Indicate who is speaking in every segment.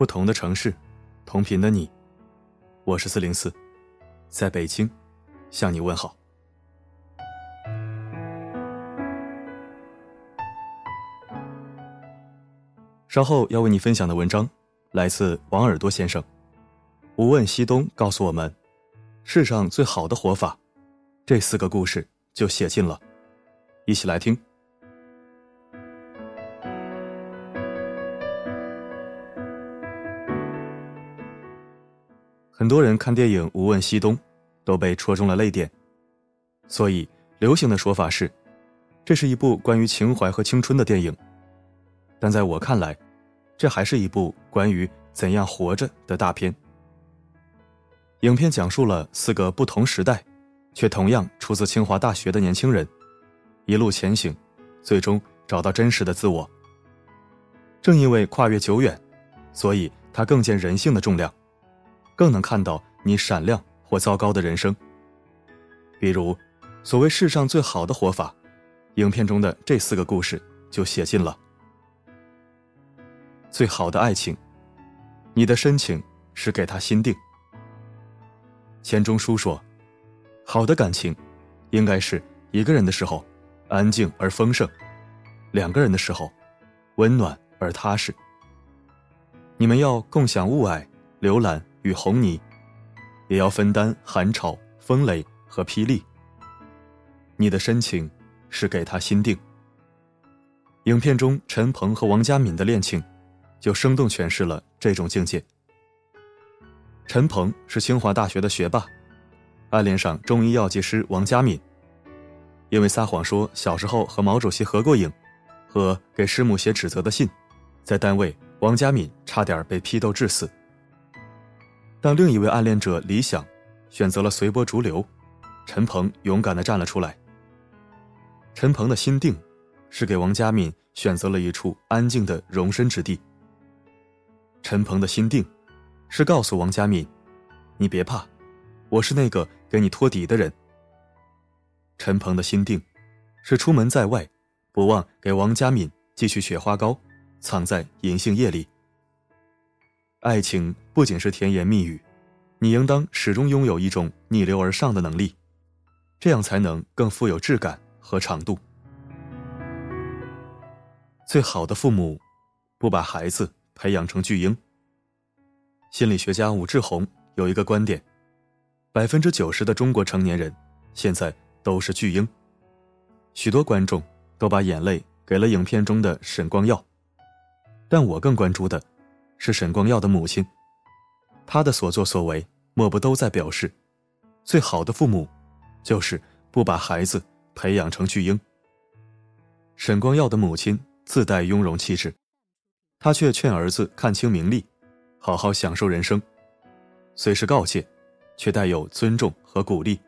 Speaker 1: 不同的城市，同频的你，我是四零四，在北京向你问好。稍后要为你分享的文章来自王耳朵先生，《无问西东》告诉我们，世上最好的活法，这四个故事就写尽了，一起来听。很多人看电影《无问西东》，都被戳中了泪点，所以流行的说法是，这是一部关于情怀和青春的电影。但在我看来，这还是一部关于怎样活着的大片。影片讲述了四个不同时代，却同样出自清华大学的年轻人，一路前行，最终找到真实的自我。正因为跨越久远，所以它更见人性的重量。更能看到你闪亮或糟糕的人生。比如，所谓世上最好的活法，影片中的这四个故事就写尽了。最好的爱情，你的深情是给他心定。钱钟书说：“好的感情，应该是一个人的时候安静而丰盛，两个人的时候温暖而踏实。你们要共享雾霭、流岚。”与红泥，也要分担寒潮、风雷和霹雳。你的深情是给他心定。影片中陈鹏和王佳敏的恋情，就生动诠释了这种境界。陈鹏是清华大学的学霸，暗恋上中医药剂师王佳敏，因为撒谎说小时候和毛主席合过影，和给师母写指责的信，在单位王佳敏差点被批斗致死。当另一位暗恋者李想选择了随波逐流，陈鹏勇敢的站了出来。陈鹏的心定，是给王佳敏选择了一处安静的容身之地。陈鹏的心定，是告诉王佳敏：“你别怕，我是那个给你托底的人。”陈鹏的心定，是出门在外，不忘给王佳敏寄去雪花膏，藏在银杏叶里。爱情不仅是甜言蜜语，你应当始终拥有一种逆流而上的能力，这样才能更富有质感和长度。最好的父母，不把孩子培养成巨婴。心理学家武志红有一个观点：百分之九十的中国成年人现在都是巨婴。许多观众都把眼泪给了影片中的沈光耀，但我更关注的。是沈光耀的母亲，他的所作所为，莫不都在表示，最好的父母，就是不把孩子培养成巨婴。沈光耀的母亲自带雍容气质，他却劝儿子看清名利，好好享受人生，虽是告诫，却带有尊重和鼓励。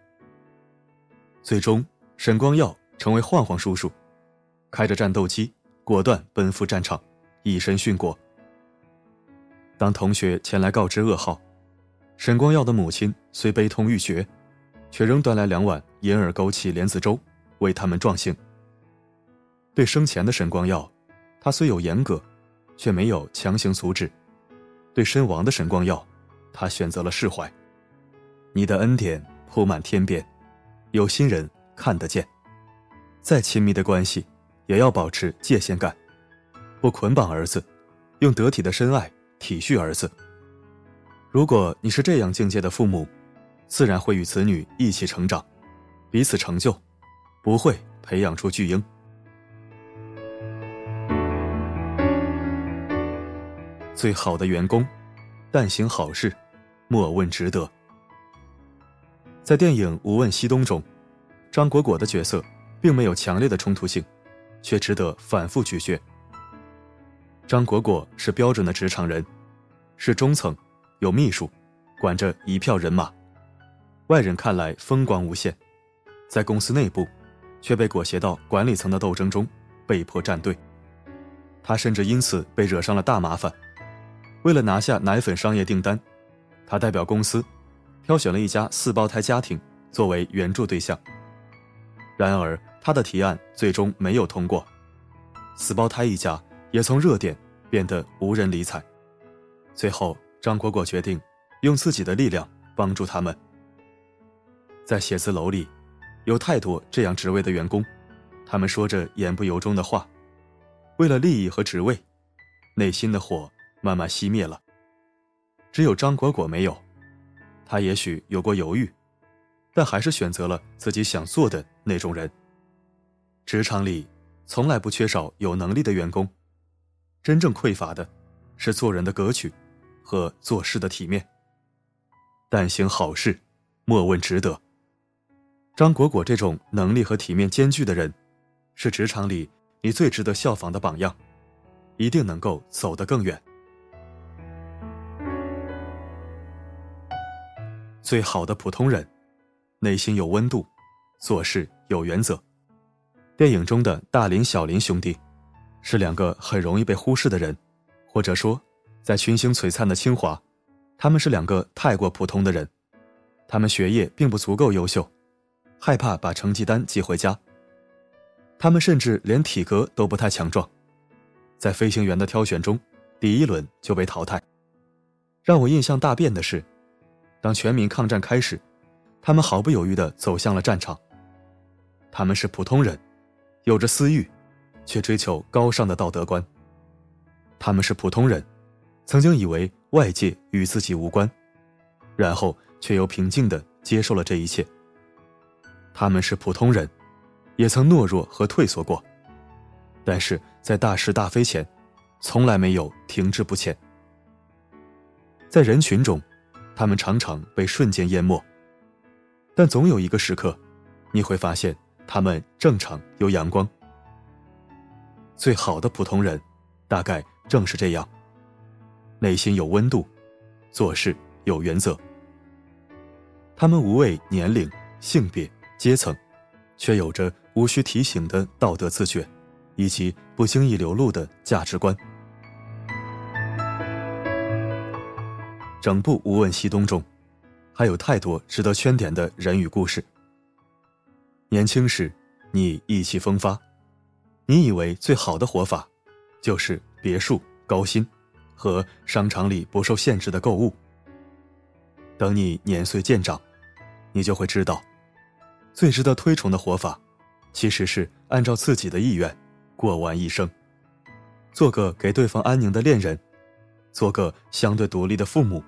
Speaker 1: 最终，沈光耀成为晃晃叔叔，开着战斗机，果断奔赴战场，以身殉国。当同学前来告知噩耗，沈光耀的母亲虽悲痛欲绝，却仍端来两碗银耳枸杞莲子粥，为他们壮兴。对生前的沈光耀，他虽有严格，却没有强行阻止；对身亡的沈光耀，他选择了释怀。你的恩典铺满天边，有心人看得见。再亲密的关系，也要保持界限感，不捆绑儿子，用得体的深爱。体恤儿子。如果你是这样境界的父母，自然会与子女一起成长，彼此成就，不会培养出巨婴。最好的员工，但行好事，莫问值得。在电影《无问西东》中，张果果的角色并没有强烈的冲突性，却值得反复咀嚼。张果果是标准的职场人，是中层，有秘书，管着一票人马，外人看来风光无限，在公司内部，却被裹挟到管理层的斗争中，被迫站队。他甚至因此被惹上了大麻烦。为了拿下奶粉商业订单，他代表公司，挑选了一家四胞胎家庭作为援助对象。然而，他的提案最终没有通过，四胞胎一家。也从热点变得无人理睬。最后，张果果决定用自己的力量帮助他们。在写字楼里，有太多这样职位的员工，他们说着言不由衷的话，为了利益和职位，内心的火慢慢熄灭了。只有张果果没有，他也许有过犹豫，但还是选择了自己想做的那种人。职场里从来不缺少有能力的员工，真正匮乏的是做人的格局和做事的体面。但行好事，莫问值得。张果果这种能力和体面兼具的人，是职场里你最值得效仿的榜样，一定能够走得更远。最好的普通人，内心有温度，做事有原则。电影中的大林、小林兄弟，是两个很容易被忽视的人，或者说，在群星璀璨的清华，他们是两个太过普通的人。他们学业并不足够优秀，害怕把成绩单寄回家。他们甚至连体格都不太强壮，在飞行员的挑选中，第一轮就被淘汰。让我印象大变的是。当全民抗战开始，他们毫不犹豫地走向了战场。他们是普通人，有着私欲，却追求高尚的道德观。他们是普通人，曾经以为外界与自己无关，然后却又平静地接受了这一切。他们是普通人，也曾懦弱和退缩过，但是在大是大非前，从来没有停滞不前。在人群中。他们常常被瞬间淹没，但总有一个时刻，你会发现他们正常又阳光。最好的普通人，大概正是这样，内心有温度，做事有原则。他们无畏年龄、性别、阶层，却有着无需提醒的道德自觉，以及不经意流露的价值观。整部《无问西东》中，还有太多值得圈点的人与故事。年轻时，你意气风发，你以为最好的活法，就是别墅、高薪和商场里不受限制的购物。等你年岁渐长，你就会知道，最值得推崇的活法，其实是按照自己的意愿过完一生，做个给对方安宁的恋人，做个相对独立的父母。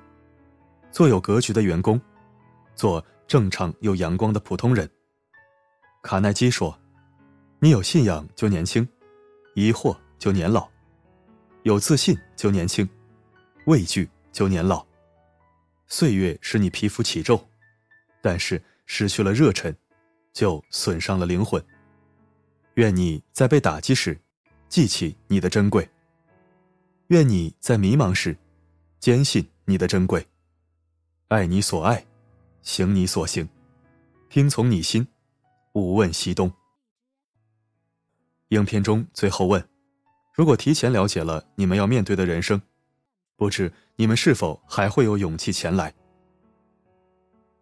Speaker 1: 做有格局的员工，做正常又阳光的普通人。卡耐基说：“你有信仰就年轻，疑惑就年老；有自信就年轻，畏惧就年老。岁月使你皮肤起皱，但是失去了热忱，就损伤了灵魂。愿你在被打击时，记起你的珍贵；愿你在迷茫时，坚信你的珍贵。”爱你所爱，行你所行，听从你心，勿问西东。影片中最后问：如果提前了解了你们要面对的人生，不知你们是否还会有勇气前来？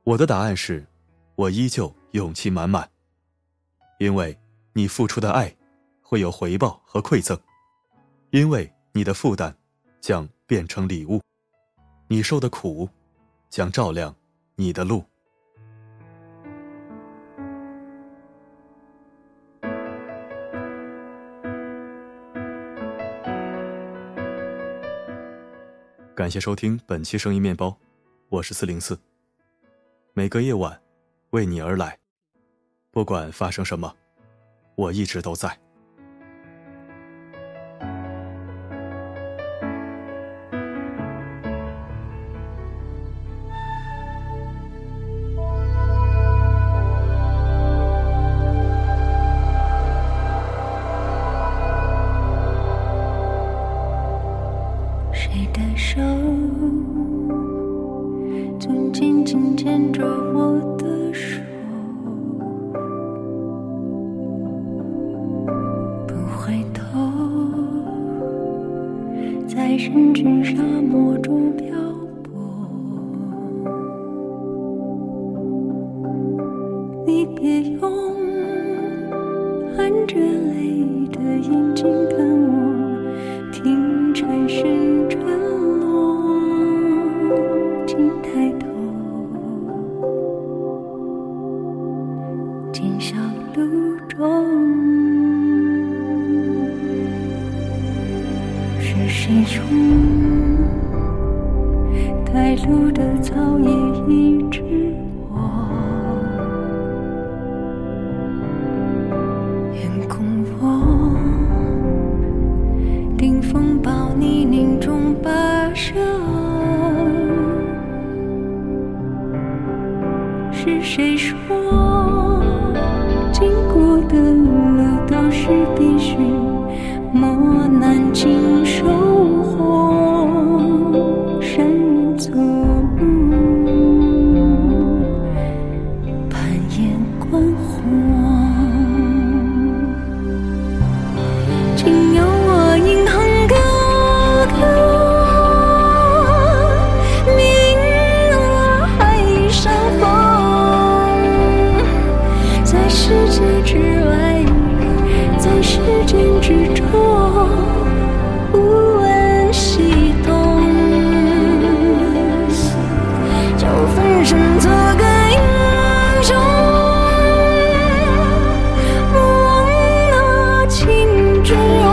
Speaker 1: 我的答案是，我依旧勇气满满，因为你付出的爱会有回报和馈赠，因为你的负担将变成礼物，你受的苦。将照亮你的路。感谢收听本期声音面包，我是四零四。每个夜晚，为你而来，不管发生什么，我一直都在。
Speaker 2: 身至沙漠中漂泊。你别用含着泪的眼睛看我，听蝉声沉落，请抬头，今宵路中。雨中带露的草叶医治我眼眶我顶风暴泥泞中跋涉是谁说经过的路都是必需磨难尽收 Oh.